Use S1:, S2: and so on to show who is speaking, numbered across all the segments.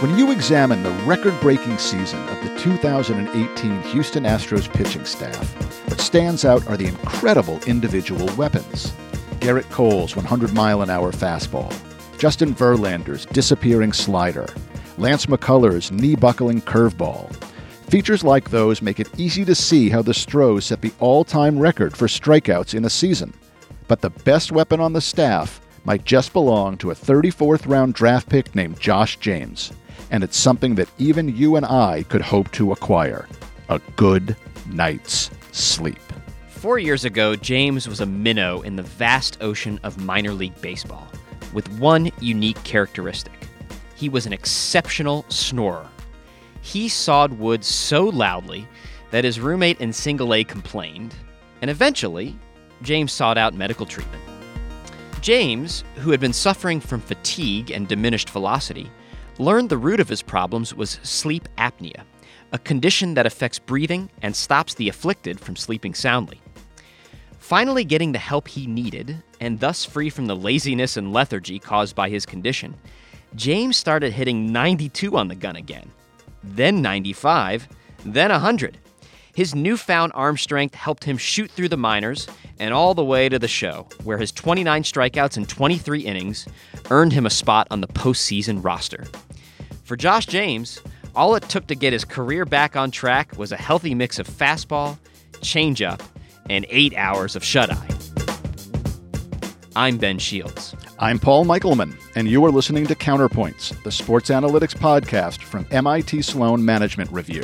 S1: When you examine the record breaking season of the 2018 Houston Astros pitching staff, what stands out are the incredible individual weapons. Gerrit Cole's 100 mile an hour fastball, Justin Verlander's disappearing slider, Lance McCullers' knee buckling curveball. Features like those make it easy to see how the Stros set the all time record for strikeouts in a season. But the best weapon on the staff might just belong to a 34th round draft pick named Josh James and it's something that even you and I could hope to acquire a good night's sleep.
S2: Four years ago, James was a minnow in the vast ocean of minor league baseball, with one unique characteristic he was an exceptional snorer. He sawed wood so loudly that his roommate in single A complained, and eventually, James sought out medical treatment. James, who had been suffering from fatigue and diminished velocity, learned the root of his problems was sleep apnea, a condition that affects breathing and stops the afflicted from sleeping soundly. Finally, getting the help he needed, and thus free from the laziness and lethargy caused by his condition, James started hitting 92 on the gun again, then 95, then 100. His newfound arm strength helped him shoot through the minors and all the way to the show, where his 29 strikeouts in 23 innings earned him a spot on the postseason roster. For Josh James, all it took to get his career back on track was a healthy mix of fastball, changeup, and eight hours of shut eye. I'm Ben Shields.
S1: I'm Paul Michelman, and you are listening to Counterpoints, the sports analytics podcast from MIT Sloan Management Review.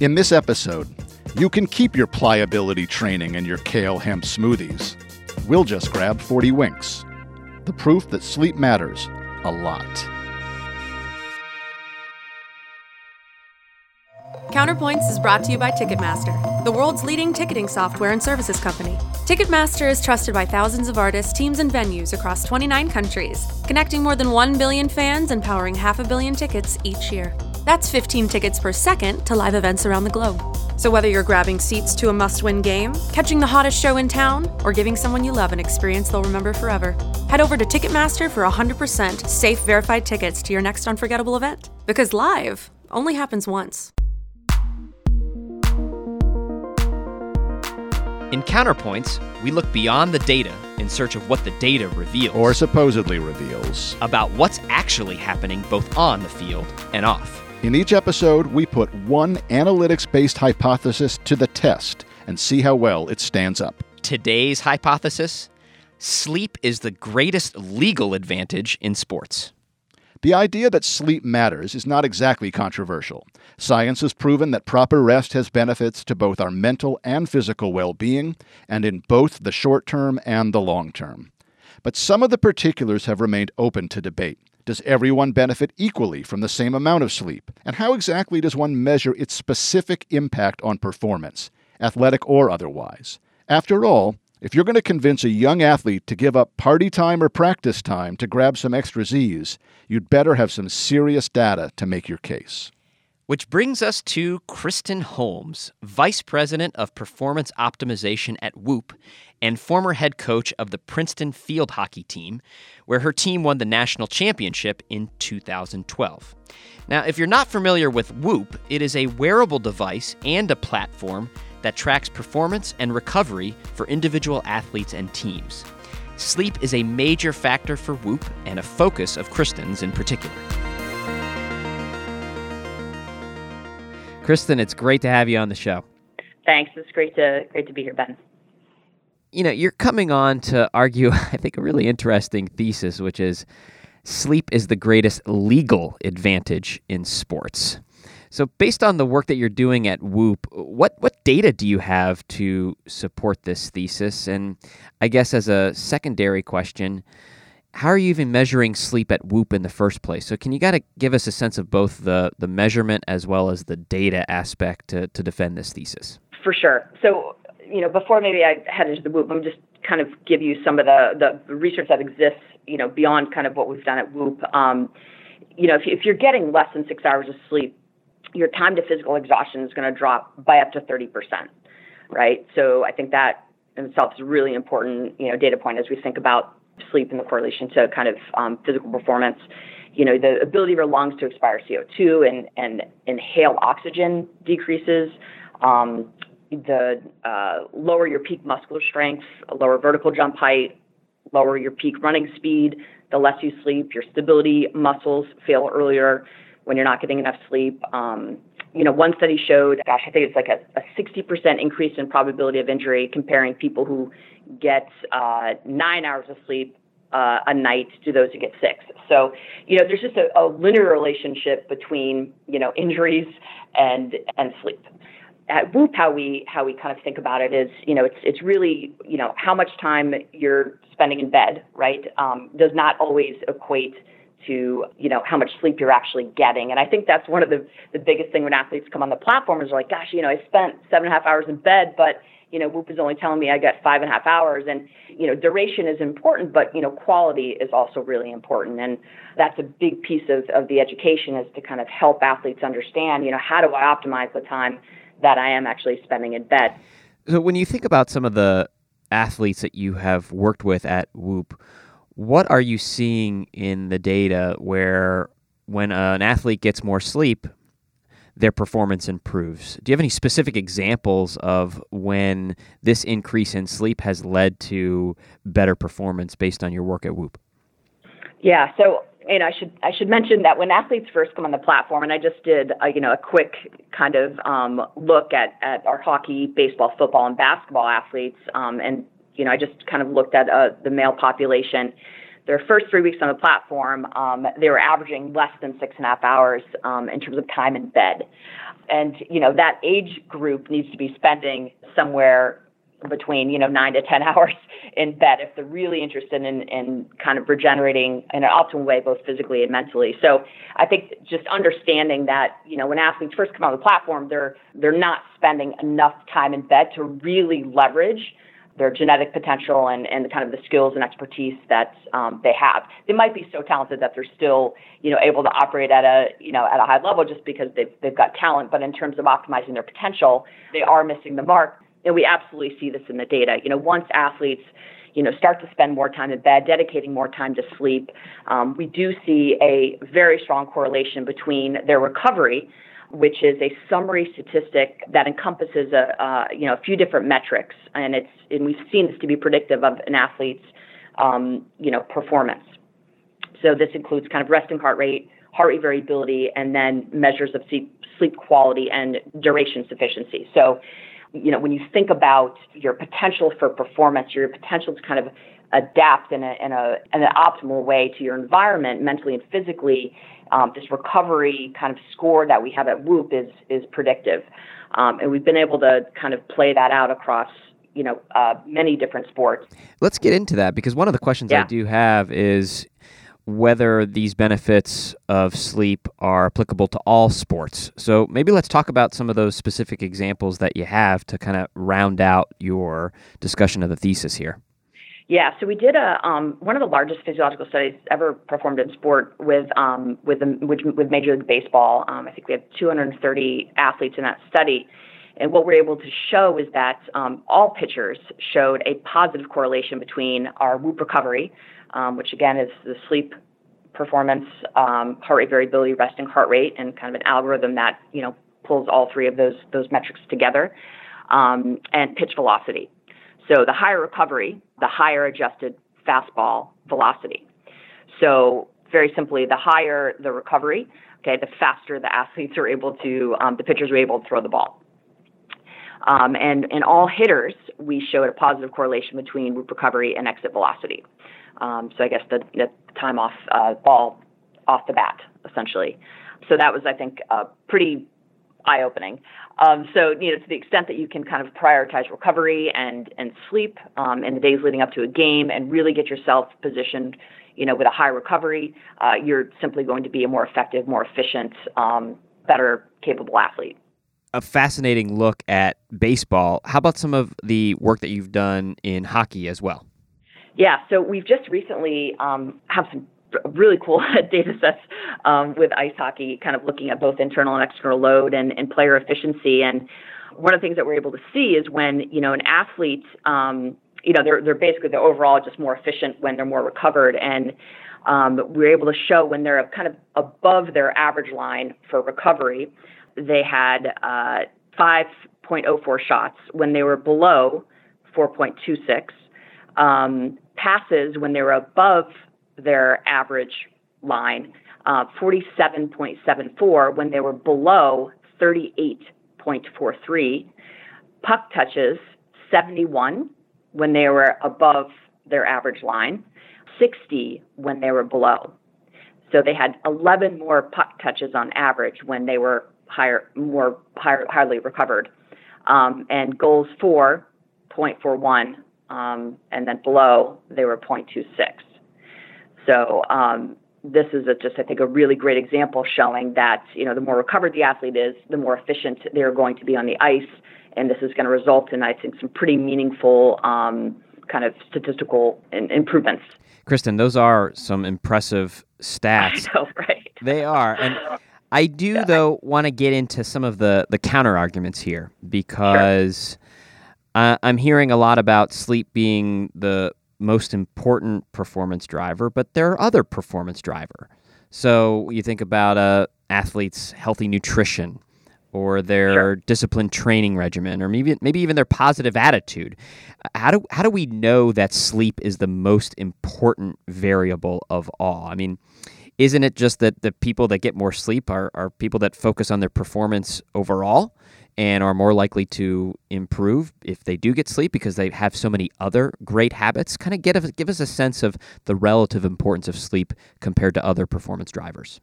S1: In this episode, you can keep your pliability training and your kale hemp smoothies. We'll just grab 40 winks. The proof that sleep matters a lot.
S3: Counterpoints is brought to you by Ticketmaster, the world's leading ticketing software and services company. Ticketmaster is trusted by thousands of artists, teams, and venues across 29 countries, connecting more than 1 billion fans and powering half a billion tickets each year. That's 15 tickets per second to live events around the globe. So whether you're grabbing seats to a must win game, catching the hottest show in town, or giving someone you love an experience they'll remember forever, head over to Ticketmaster for 100% safe, verified tickets to your next unforgettable event. Because live only happens once.
S2: In Counterpoints, we look beyond the data in search of what the data reveals.
S1: Or supposedly reveals.
S2: About what's actually happening both on the field and off.
S1: In each episode, we put one analytics based hypothesis to the test and see how well it stands up.
S2: Today's hypothesis sleep is the greatest legal advantage in sports.
S1: The idea that sleep matters is not exactly controversial. Science has proven that proper rest has benefits to both our mental and physical well being, and in both the short term and the long term. But some of the particulars have remained open to debate. Does everyone benefit equally from the same amount of sleep? And how exactly does one measure its specific impact on performance, athletic or otherwise? After all, if you're going to convince a young athlete to give up party time or practice time to grab some extra Z's, you'd better have some serious data to make your case.
S2: Which brings us to Kristen Holmes, Vice President of Performance Optimization at Whoop and former head coach of the Princeton field hockey team, where her team won the national championship in 2012. Now, if you're not familiar with Whoop, it is a wearable device and a platform that tracks performance and recovery for individual athletes and teams. Sleep is a major factor for Whoop and a focus of Kristen's in particular. Kristen, it's great to have you on the show.
S4: Thanks. It's great to great to be here, Ben.
S2: You know, you're coming on to argue, I think, a really interesting thesis, which is sleep is the greatest legal advantage in sports. So, based on the work that you're doing at Whoop, what what data do you have to support this thesis? And I guess as a secondary question, how are you even measuring sleep at Whoop in the first place? So, can you got to give us a sense of both the the measurement as well as the data aspect to to defend this thesis?
S4: For sure. So, you know, before maybe I head into the Whoop, me just kind of give you some of the the research that exists, you know, beyond kind of what we've done at Whoop. Um, you know, if, if you're getting less than six hours of sleep, your time to physical exhaustion is going to drop by up to 30%, right? So I think that in itself is a really important, you know, data point as we think about sleep and the correlation to kind of um, physical performance. you know, the ability of your lungs to expire CO2 and, and inhale oxygen decreases. Um, the uh, lower your peak muscular strength, lower vertical jump height, lower your peak running speed. The less you sleep, your stability muscles fail earlier when you're not getting enough sleep. Um, you know, one study showed, gosh, I think it's like a, a 60% increase in probability of injury comparing people who get uh, nine hours of sleep uh, a night to those who get six. So, you know, there's just a, a linear relationship between, you know, injuries and and sleep. At Whoop, how we how we kind of think about it is, you know, it's it's really, you know, how much time you're spending in bed, right? Um, does not always equate to you know how much sleep you're actually getting. And i think that's one of the the biggest thing when athletes come on the platform is like gosh you know i spent seven and a half hours in bed but you know whoop is only telling me i got five and a half hours. And you know duration is important but you know quality is also really important. And that's a big piece of, of the education is to kind of help athletes understand you know how do i optimize the time that i am actually spending in bed.
S2: So when you think about some of the athletes that you have worked with at whoop what are you seeing in the data where when an athlete gets more sleep, their performance improves? Do you have any specific examples of when this increase in sleep has led to better performance based on your work at Whoop?
S4: Yeah, so and I should I should mention that when athletes first come on the platform, and I just did a, you know a quick kind of um, look at at our hockey, baseball, football, and basketball athletes, um, and you know, I just kind of looked at uh, the male population. Their first three weeks on the platform, um, they were averaging less than six and a half hours um, in terms of time in bed. And, you know, that age group needs to be spending somewhere between, you know, nine to 10 hours in bed if they're really interested in, in kind of regenerating in an optimal way, both physically and mentally. So I think just understanding that, you know, when athletes first come on the platform, they're, they're not spending enough time in bed to really leverage their genetic potential and, and kind of the skills and expertise that um, they have. They might be so talented that they're still, you know, able to operate at a, you know, at a high level just because they've, they've got talent. But in terms of optimizing their potential, they are missing the mark. And we absolutely see this in the data. You know, once athletes, you know, start to spend more time in bed, dedicating more time to sleep, um, we do see a very strong correlation between their recovery which is a summary statistic that encompasses a, uh, you know a few different metrics, and it's and we've seen this to be predictive of an athlete's um, you know performance. So this includes kind of resting heart rate, heart rate variability, and then measures of sleep, quality and duration sufficiency. So you know when you think about your potential for performance, your potential to kind of adapt in, a, in, a, in an optimal way to your environment mentally and physically um, this recovery kind of score that we have at Whoop is is predictive, um, and we've been able to kind of play that out across you know uh, many different sports.
S2: Let's get into that because one of the questions yeah. I do have is whether these benefits of sleep are applicable to all sports. So maybe let's talk about some of those specific examples that you have to kind of round out your discussion of the thesis here.
S4: Yeah, so we did a um, one of the largest physiological studies ever performed in sport with um, with, the, with, with Major League Baseball. Um, I think we had 230 athletes in that study, and what we're able to show is that um, all pitchers showed a positive correlation between our Whoop recovery, um, which again is the sleep performance, um, heart rate variability, resting heart rate, and kind of an algorithm that you know pulls all three of those those metrics together, and pitch velocity. So the higher recovery, the higher adjusted fastball velocity. So very simply, the higher the recovery, okay, the faster the athletes are able to, um, the pitchers are able to throw the ball. Um, and in all hitters, we showed a positive correlation between recovery and exit velocity. Um, so I guess the, the time off uh, ball off the bat, essentially. So that was, I think, a pretty eye opening. Um, so, you know, to the extent that you can kind of prioritize recovery and, and sleep um, in the days leading up to a game and really get yourself positioned, you know, with a high recovery, uh, you're simply going to be a more effective, more efficient, um, better capable athlete.
S2: A fascinating look at baseball. How about some of the work that you've done in hockey as well?
S4: Yeah, so we've just recently um, have some really cool data sets um, with ice hockey, kind of looking at both internal and external load and, and player efficiency. And one of the things that we're able to see is when you know an athlete, um, you know, they're they're basically they're overall just more efficient when they're more recovered. And um, we're able to show when they're kind of above their average line for recovery, they had uh, 5.04 shots. When they were below, 4.26. Um, passes when they were above their average line, uh, 47.74. When they were below, 38.43. Puck touches, 71 when they were above their average line, 60 when they were below. So they had 11 more puck touches on average when they were higher, more higher, highly recovered. Um, and goals for 0.41, um, and then below they were 0.26. So um, this is a, just, I think, a really great example showing that you know the more recovered the athlete is, the more efficient they're going to be on the ice, and this is going to result in, I think, some pretty meaningful um, kind of statistical in- improvements.
S2: Kristen, those are some impressive stats.
S4: I know, right?
S2: They are, and I do yeah. though want to get into some of the the counter arguments here because sure. I'm hearing a lot about sleep being the most important performance driver, but there are other performance driver. So you think about a uh, athlete's healthy nutrition or their sure. disciplined training regimen or maybe maybe even their positive attitude. How do how do we know that sleep is the most important variable of all? I mean, isn't it just that the people that get more sleep are, are people that focus on their performance overall and are more likely to improve if they do get sleep because they have so many other great habits? Kind of get us, give us a sense of the relative importance of sleep compared to other performance drivers.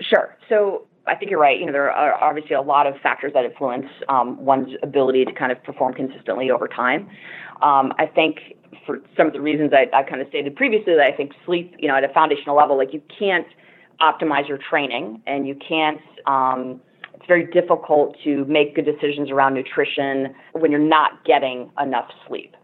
S4: Sure. So I think you're right. You know, there are obviously a lot of factors that influence um, one's ability to kind of perform consistently over time. Um, I think for some of the reasons I, I kind of stated previously, that I think sleep, you know, at a foundational level, like you can't optimize your training, and you can't. Um, it's very difficult to make good decisions around nutrition when you're not getting enough sleep.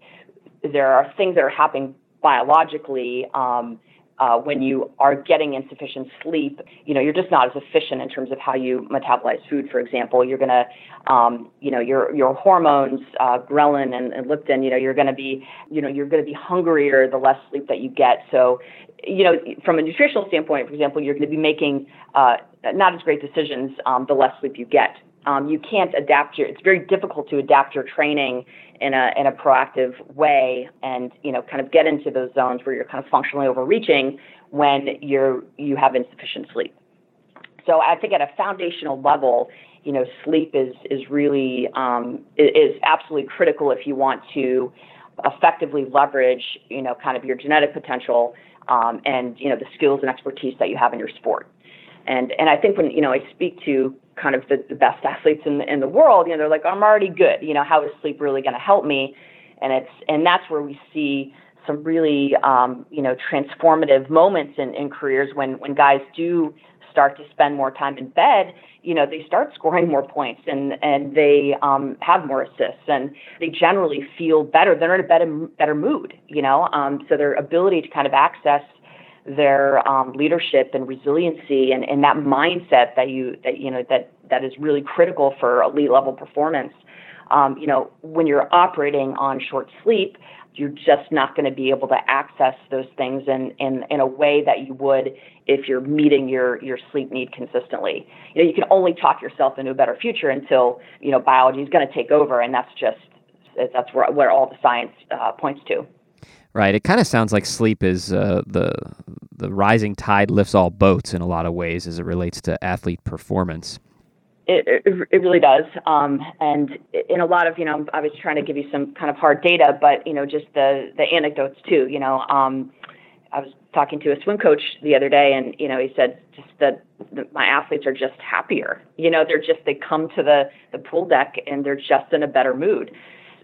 S4: There are things that are happening biologically. Um, uh, when you are getting insufficient sleep, you know, you're just not as efficient in terms of how you metabolize food. For example, you're to, um, you know, your your hormones, uh, ghrelin and, and leptin, you know, you're to be, you know, you're to be hungrier the less sleep that you get. So, you know, from a nutritional standpoint, for example, you're going to be making uh, not as great decisions um, the less sleep you get. Um, you can't adapt your. It's very difficult to adapt your training in a in a proactive way, and you know, kind of get into those zones where you're kind of functionally overreaching when you're you have insufficient sleep. So I think at a foundational level, you know, sleep is is really um, is absolutely critical if you want to effectively leverage, you know, kind of your genetic potential um, and you know the skills and expertise that you have in your sport. And and I think when you know I speak to kind of the, the best athletes in the, in the world, you know, they're like, I'm already good. You know, how is sleep really going to help me? And it's and that's where we see some really um, you know transformative moments in, in careers when when guys do start to spend more time in bed, you know, they start scoring more points and and they um, have more assists and they generally feel better. They're in a better better mood, you know. Um, so their ability to kind of access their um, leadership and resiliency and, and that mindset that you that you know that that is really critical for elite level performance. Um, you know, when you're operating on short sleep, you're just not going to be able to access those things in, in, in a way that you would if you're meeting your, your sleep need consistently. You know, you can only talk yourself into a better future until, you know, biology is going to take over, and that's just, that's where, where all the science uh, points to.
S2: Right. It kind of sounds like sleep is uh, the the rising tide lifts all boats in a lot of ways as it relates to athlete performance.
S4: It, it, really does. Um, and in a lot of, you know, I was trying to give you some kind of hard data, but, you know, just the, the anecdotes too, you know, um, I was talking to a swim coach the other day and, you know, he said just that my athletes are just happier. You know, they're just, they come to the, the pool deck and they're just in a better mood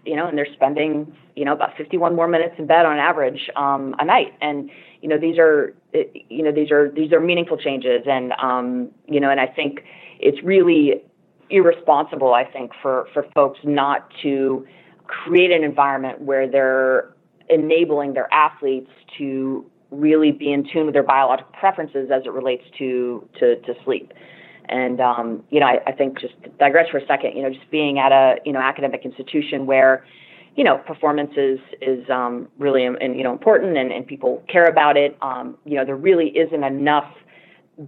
S4: you know, and they're spending, you know, about 51 more minutes in bed on average um, a night. And, you know, these are, you know, these are, these are meaningful changes. And, um, you know, and I think it's really irresponsible, I think, for, for folks not to create an environment where they're enabling their athletes to really be in tune with their biological preferences as it relates to, to, to sleep. And um, you know, I, I think just digress for a second. You know, just being at a you know academic institution where you know, performance is is um, really and you know important, and, and people care about it. Um, you know, there really isn't enough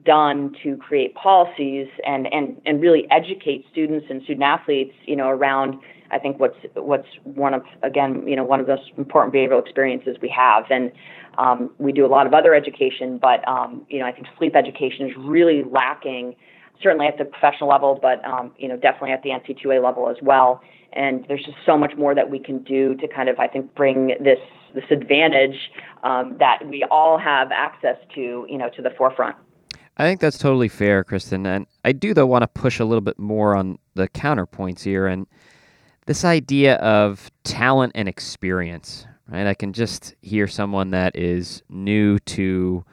S4: done to create policies and and and really educate students and student athletes, you know, around. I think what's what's one of again, you know, one of those important behavioral experiences we have, and um, we do a lot of other education, but um, you know, I think sleep education is really lacking, certainly at the professional level, but um, you know, definitely at the NCAA level as well. And there's just so much more that we can do to kind of, I think, bring this this advantage um, that we all have access to, you know, to the forefront.
S2: I think that's totally fair, Kristen. And I do, though, want to push a little bit more on the counterpoints here and this idea of talent and experience, right? I can just hear someone that is new to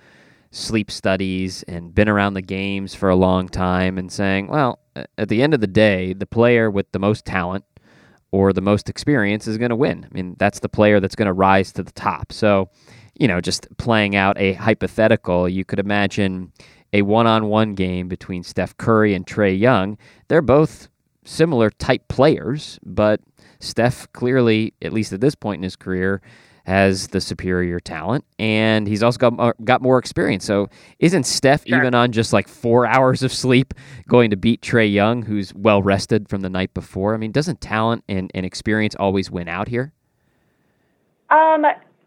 S2: sleep studies and been around the games for a long time and saying, well, at the end of the day, the player with the most talent or the most experience is going to win. I mean, that's the player that's going to rise to the top. So, you know, just playing out a hypothetical, you could imagine a one on one game between Steph Curry and Trae Young. They're both similar type players, but Steph clearly, at least at this point in his career, has the superior talent, and he's also got more, got more experience. So, isn't Steph sure. even on just like four hours of sleep going to beat Trae Young, who's well rested from the night before? I mean, doesn't talent and, and experience always win out here?
S4: Um,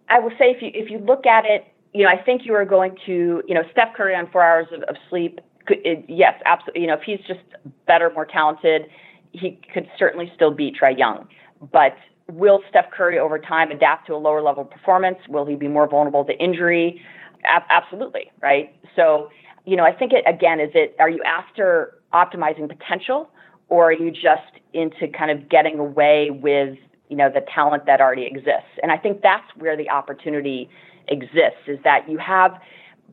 S4: I will say if you if you look at it you know, I think you are going to, you know, Steph Curry on four hours of, of sleep. It, yes, absolutely. You know, if he's just better, more talented, he could certainly still beat Trae Young. But will Steph Curry over time adapt to a lower level performance? Will he be more vulnerable to injury? A- absolutely, right? So, you know, I think it again is it. Are you after optimizing potential, or are you just into kind of getting away with you know the talent that already exists? And I think that's where the opportunity exists is that you have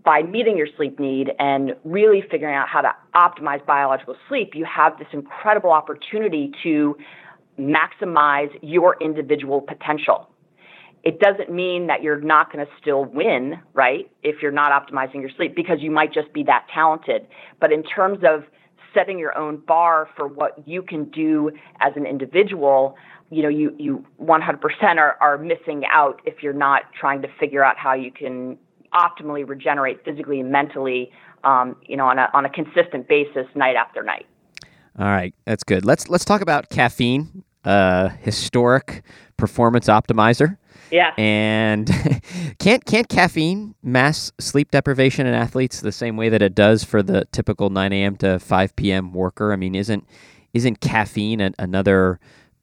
S4: by meeting your sleep need and really figuring out how to optimize biological sleep, you have this incredible opportunity to maximize your individual potential. It doesn't mean that you're not going to still win, right? If you're not optimizing your sleep, because you might just be that talented. But in terms of setting your own bar for what you can do as an individual, you know, you, you 100% are, are missing out if you're not trying to figure out how you can optimally regenerate physically and mentally, um, you know, on a, on a consistent basis night after night.
S2: All right, that's good. Let's let's talk about caffeine, uh, historic performance optimizer.
S4: Yeah.
S2: And can't can't caffeine mask sleep deprivation in athletes the same way that it does for the typical 9 a.m. to 5 p.m. worker? I mean, isn't isn't caffeine an, another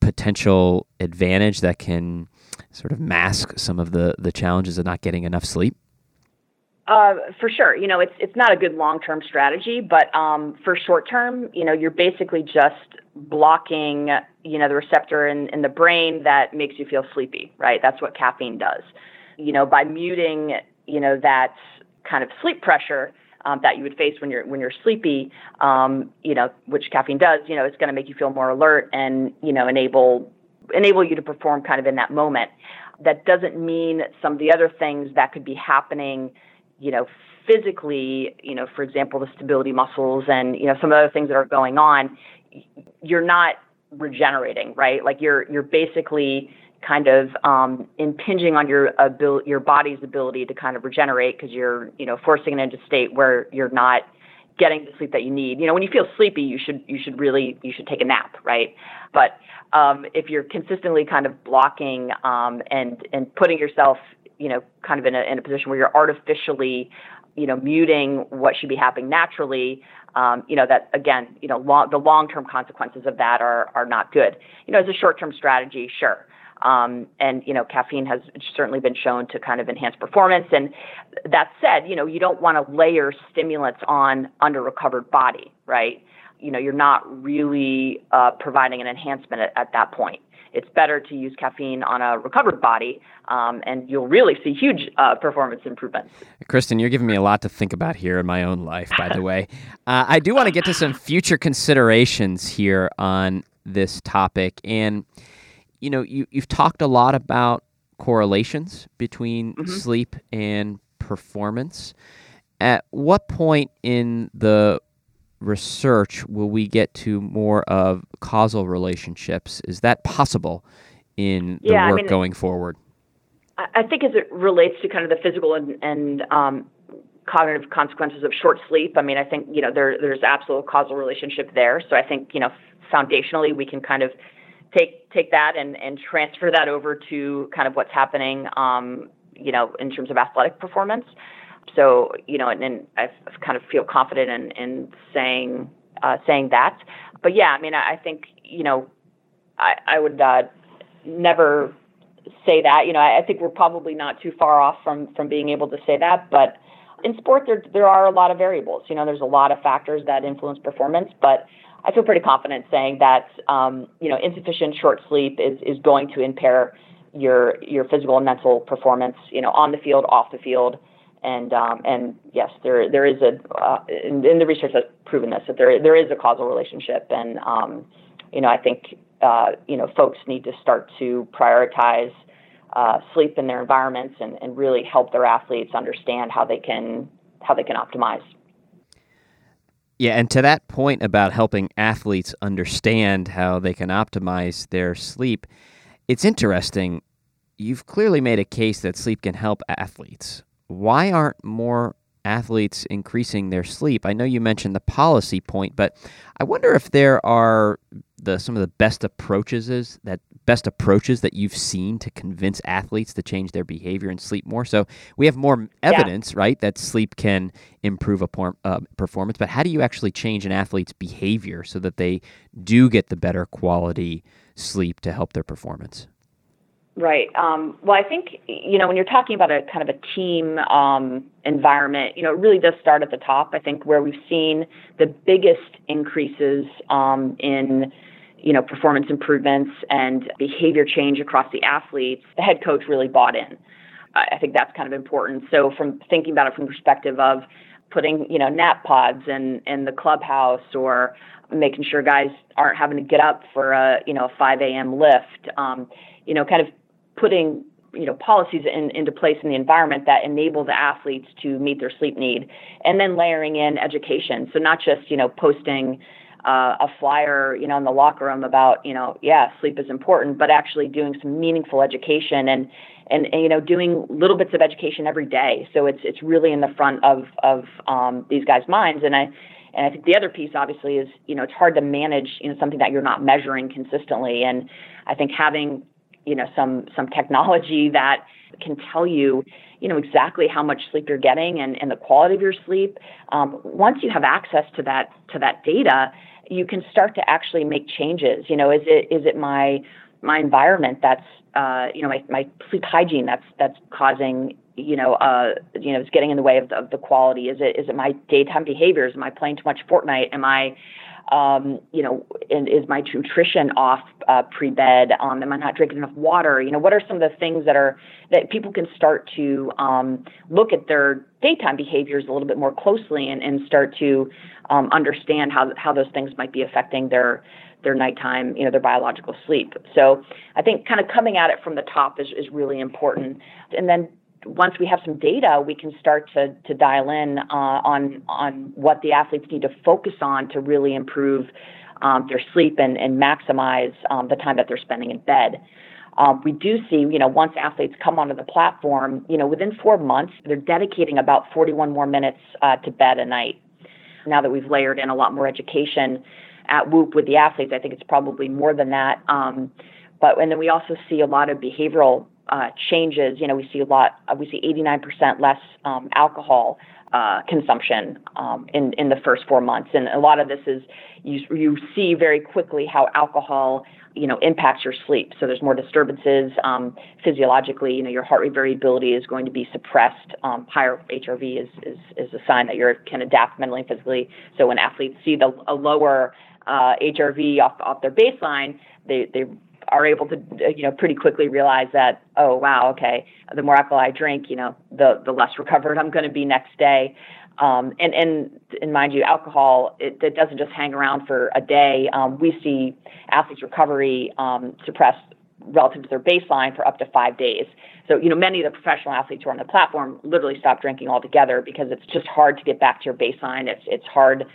S2: potential advantage that can sort of mask some of the the challenges of not getting enough sleep?
S4: Uh, for sure. You know, it's it's not a good long term strategy, but um, for short term, you know, you're basically just blocking, you know, the receptor in, in the brain that makes you feel sleepy, right? That's what caffeine does. You know, by muting, you know, that kind of sleep pressure, um, that you would face when you're when you're sleepy, um, you know, which caffeine does, you know, it's going to make you feel more alert and you know enable enable you to perform kind of in that moment. That doesn't mean some of the other things that could be happening, you know, physically, you know, for example, the stability muscles and you know some of the other things that are going on. You're not regenerating, right? Like you're you're basically kind of um, impinging on your abil- your body's ability to kind of regenerate because you're you know forcing it into a state where you're not getting the sleep that you need. You know, when you feel sleepy, you should you should really you should take a nap, right? But um, if you're consistently kind of blocking um, and and putting yourself, you know, kind of in a in a position where you're artificially, you know, muting what should be happening naturally, um, you know, that again, you know, long, the long term consequences of that are are not good. You know, as a short term strategy, sure. Um, and you know, caffeine has certainly been shown to kind of enhance performance. And that said, you know, you don't want to layer stimulants on under recovered body, right? You know, you're not really uh, providing an enhancement at, at, that point. It's better to use caffeine on a recovered body, um, and you'll really see huge uh, performance improvements.
S2: Kristen, you're giving me a lot to think about here in my own life, by the way. Uh, I do want to get to some future considerations here on this topic. And you know, you, you've talked a lot about correlations between mm-hmm. sleep and performance. At what point in the research will we get to more of causal relationships? Is that possible in the
S4: Yeah, I
S2: work
S4: mean-
S2: going forward?
S4: I I think as it relates to kind of the physical and, and um, cognitive consequences of short sleep, I mean, I think, you know, there, there's absolute causal relationship there. So I think, you know, foundationally, we can kind of take, take that and, and transfer that over to kind of what's happening, um, you know, in terms of athletic performance. So, you know, and, and I kind of feel confident in, in saying, uh, saying that. But yeah, I mean, I, I think, you know, I, I would uh, never say that. You know, I, I think we're probably not too far off from from being able to say that. But in sport, there there are a lot of variables. You know, there's a lot of factors that influence performance. But I feel pretty confident saying that um, you know insufficient short sleep is is going to impair your your physical and mental performance. You know, on the field, off the field. And um, and yes, there there is a uh, the research has proven this that there there is a causal relationship, and um, you know I think uh, you know folks need to start to prioritize uh, sleep in their environments and, and really help their athletes understand how they can how they can optimize.
S2: Yeah, and to that point about helping athletes understand how they can optimize their sleep, it's interesting. You've clearly made a case that sleep can help athletes. Why aren't more athletes increasing their sleep? I know you mentioned the policy point, but I wonder if there are the some of the best approaches is that best approaches that you've seen to convince athletes to change their behavior and sleep more. So we have more evidence, right, that sleep can improve a por- uh, performance. But how do you actually change an athlete's behavior so that they do get the better quality sleep to help their performance?
S4: Right. Um, well, I think you know when you're talking about a kind of a team um, environment, you know, it really does start at the top. I think where we've seen the biggest increases um, in you know performance improvements and behavior change across the athletes, the head coach really bought in. I think that's kind of important. So from thinking about it from the perspective of putting you know nap pods in in the clubhouse or making sure guys aren't having to get up for a you know 5 a.m. lift, um, you know, kind of putting you know policies in, into place in the environment that enable the athletes to meet their sleep need, and then layering in education. So not just you know posting uh, a flyer you know in the locker room about you know yeah sleep is important, but actually doing some meaningful education and and, and you know doing little bits of education every day. So it's it's really in the front of of um, these guys' minds, and I. And I think the other piece, obviously, is you know it's hard to manage you know something that you're not measuring consistently. And I think having you know some some technology that can tell you you know exactly how much sleep you're getting and, and the quality of your sleep. Um, once you have access to that to that data you can start to actually make changes. You know is it is it my my environment that's uh, you know my, my sleep hygiene that's that's causing you know uh, you know is getting in the way of the, of the quality? Is it is it my daytime behaviors am i playing too much fortnite? Am i um, you know, and is my nutrition off uh, pre-bed? Um, am I not drinking enough water? You know, what are some of the things that are that people can start to um, look at their daytime behaviors a little bit more closely and, and start to um, understand how how those things might be affecting their their nighttime, you know, their biological sleep. So I think kind of coming at it from the top is, is really important. And then once we have some data, we can start to, to dial in uh, on on what the athletes need to focus on to really improve um, their sleep and, and maximize um, the time that they're spending in bed. Um, we do see, you know, once athletes come onto the platform, you know, within four months, they're dedicating about 41 more minutes uh, to bed a night. Now that we've layered in a lot more education at Whoop with the athletes, I think it's probably more than that. Um, but and then we also see a lot of behavioral uh, changes. You know, we see a lot. Uh, we see 89% less um, alcohol uh, consumption um, in in the first four months, and a lot of this is you you see very quickly how alcohol you know impacts your sleep. So there's more disturbances um, physiologically. You know, your heart rate variability is going to be suppressed. Um, higher HRV is, is is a sign that you can adapt mentally and physically. So when athletes see the a lower uh, HRV off off their baseline, they they are able to you know pretty quickly realize that oh wow okay the more alcohol I drink you know the the less recovered I'm going to be next day. Um, and and and mind you alcohol it, it doesn't just hang around for a day. Um, we see athletes recovery um, suppressed relative to their baseline for up to five days. So you know many of the professional athletes who are on the platform literally stop drinking altogether because it's just hard to get back to your baseline. It's it's hard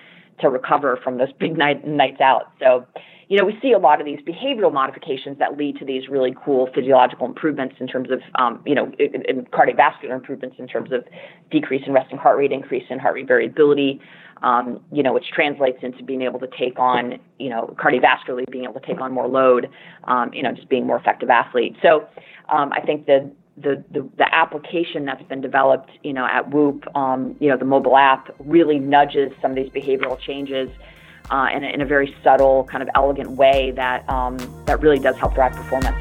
S4: to recover from those big night nights out. So you know, we see a lot of these behavioral modifications that lead to these really cool physiological improvements in terms of, um, you know, in, in cardiovascular improvements in terms of decrease in resting heart rate, increase in heart rate variability, um, you know, which translates into being able to take on, you know, cardiovascularly being able to take on more load, um, you know, just being more effective athlete. So um, I think that the, the, the application that's been developed, you know, at Whoop, um, you know, the mobile app really nudges some of these behavioral changes uh, in, a, in a very subtle, kind of elegant way that um, that really does help drive performance.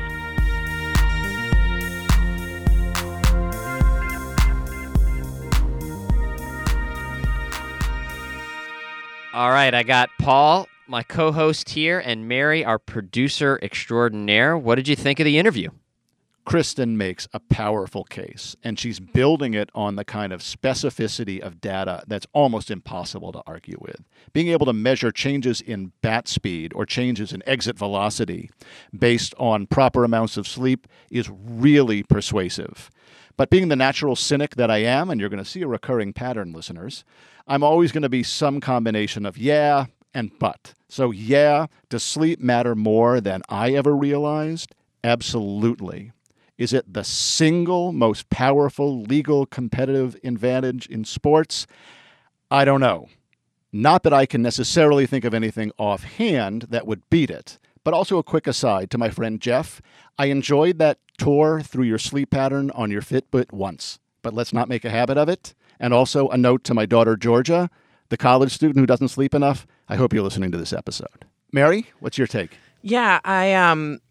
S2: All right, I got Paul, my co host here, and Mary, our producer extraordinaire. What did you think of the interview?
S1: Kristen makes a powerful case, and she's building it on the kind of specificity of data that's almost impossible to argue with. Being able to measure changes in bat speed or changes in exit velocity based on proper amounts of sleep is really persuasive. But being the natural cynic that I am, and you're going to see a recurring pattern, listeners, I'm always going to be some combination of yeah and but. So, yeah, does sleep matter more than I ever realized? Absolutely. Is it the single most powerful legal competitive advantage in sports? I don't know. Not that I can necessarily think of anything offhand that would beat it. But also a quick aside to my friend Jeff. I enjoyed that tour through your sleep pattern on your Fitbit once, but let's not make a habit of it. And also a note to my daughter Georgia, the college student who doesn't sleep enough. I hope you're listening to this episode. Mary, what's your take?
S5: Yeah, I um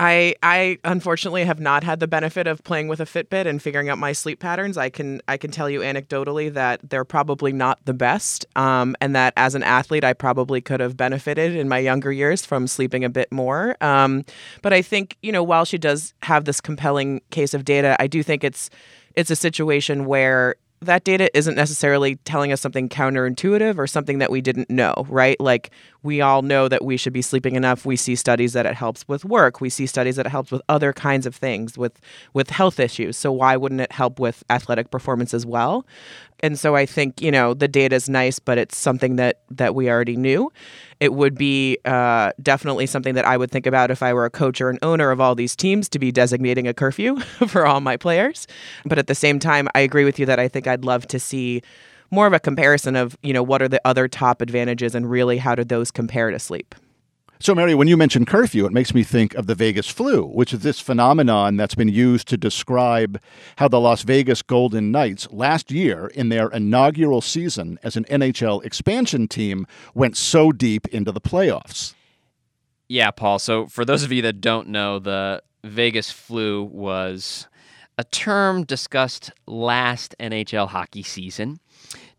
S5: I I unfortunately have not had the benefit of playing with a Fitbit and figuring out my sleep patterns. I can I can tell you anecdotally that they're probably not the best, um, and that as an athlete, I probably could have benefited in my younger years from sleeping a bit more. Um, but I think you know while she does have this compelling case of data, I do think it's it's a situation where that data isn't necessarily telling us something counterintuitive or something that we didn't know, right? Like we all know that we should be sleeping enough. We see studies that it helps with work. We see studies that it helps with other kinds of things, with with health issues. So why wouldn't it help with athletic performance as well? And so I think you know the data is nice, but it's something that that we already knew. It would be uh, definitely something that I would think about if I were a coach or an owner of all these teams to be designating a curfew for all my players. But at the same time, I agree with you that I think I'd love to see more of a comparison of you know what are the other top advantages and really how do those compare to sleep.
S1: So, Mary, when you mention curfew, it makes me think of the Vegas flu, which is this phenomenon that's been used to describe how the Las Vegas Golden Knights last year, in their inaugural season as an NHL expansion team, went so deep into the playoffs.
S2: Yeah, Paul. So, for those of you that don't know, the Vegas flu was a term discussed last NHL hockey season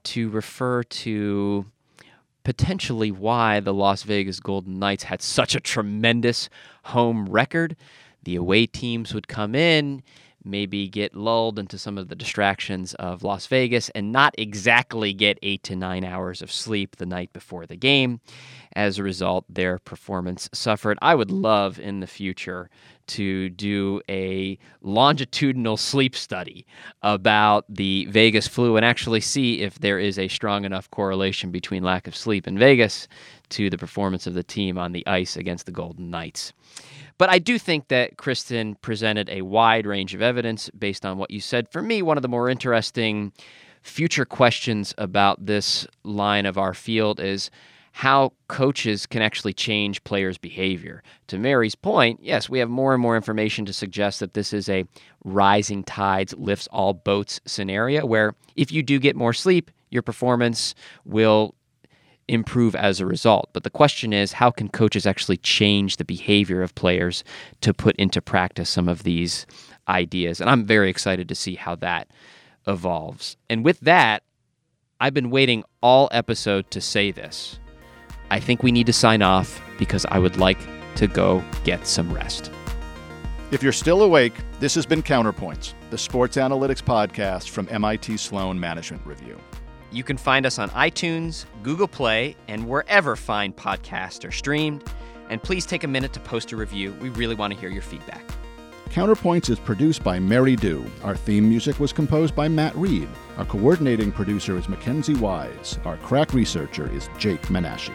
S2: to refer to potentially why the Las Vegas Golden Knights had such a tremendous home record. The away teams would come in, maybe get lulled into some of the distractions of Las Vegas and not exactly get eight to nine hours of sleep the night before the game. As a result, their performance suffered. I would love in the future to do a longitudinal sleep study about the Vegas flu and actually see if there is a strong enough correlation between lack of sleep in Vegas to the performance of the team on the ice against the Golden Knights. But I do think that Kristen presented a wide range of evidence based on what you said. For me, one of the more interesting future questions about this line of our field is how coaches can actually change players' behavior. To Mary's point, yes, we have more and more information to suggest that this is a rising tides lifts all boats scenario where if you do get more sleep, your performance will improve as a result. But the question is how can coaches actually change the behavior of players to put into practice some of these ideas? And I'm very excited to see how that evolves. And with that, I've been waiting all episode to say this. I think we need to sign off because I would like to go get some rest.
S1: If you're still awake, this has been Counterpoints, the sports analytics podcast from MIT Sloan Management Review.
S2: You can find us on iTunes, Google Play, and wherever fine podcasts are streamed. And please take a minute to post a review. We really want to hear your feedback.
S1: Counterpoints is produced by Mary Dew. Our theme music was composed by Matt Reed. Our coordinating producer is Mackenzie Wise. Our crack researcher is Jake Menashe.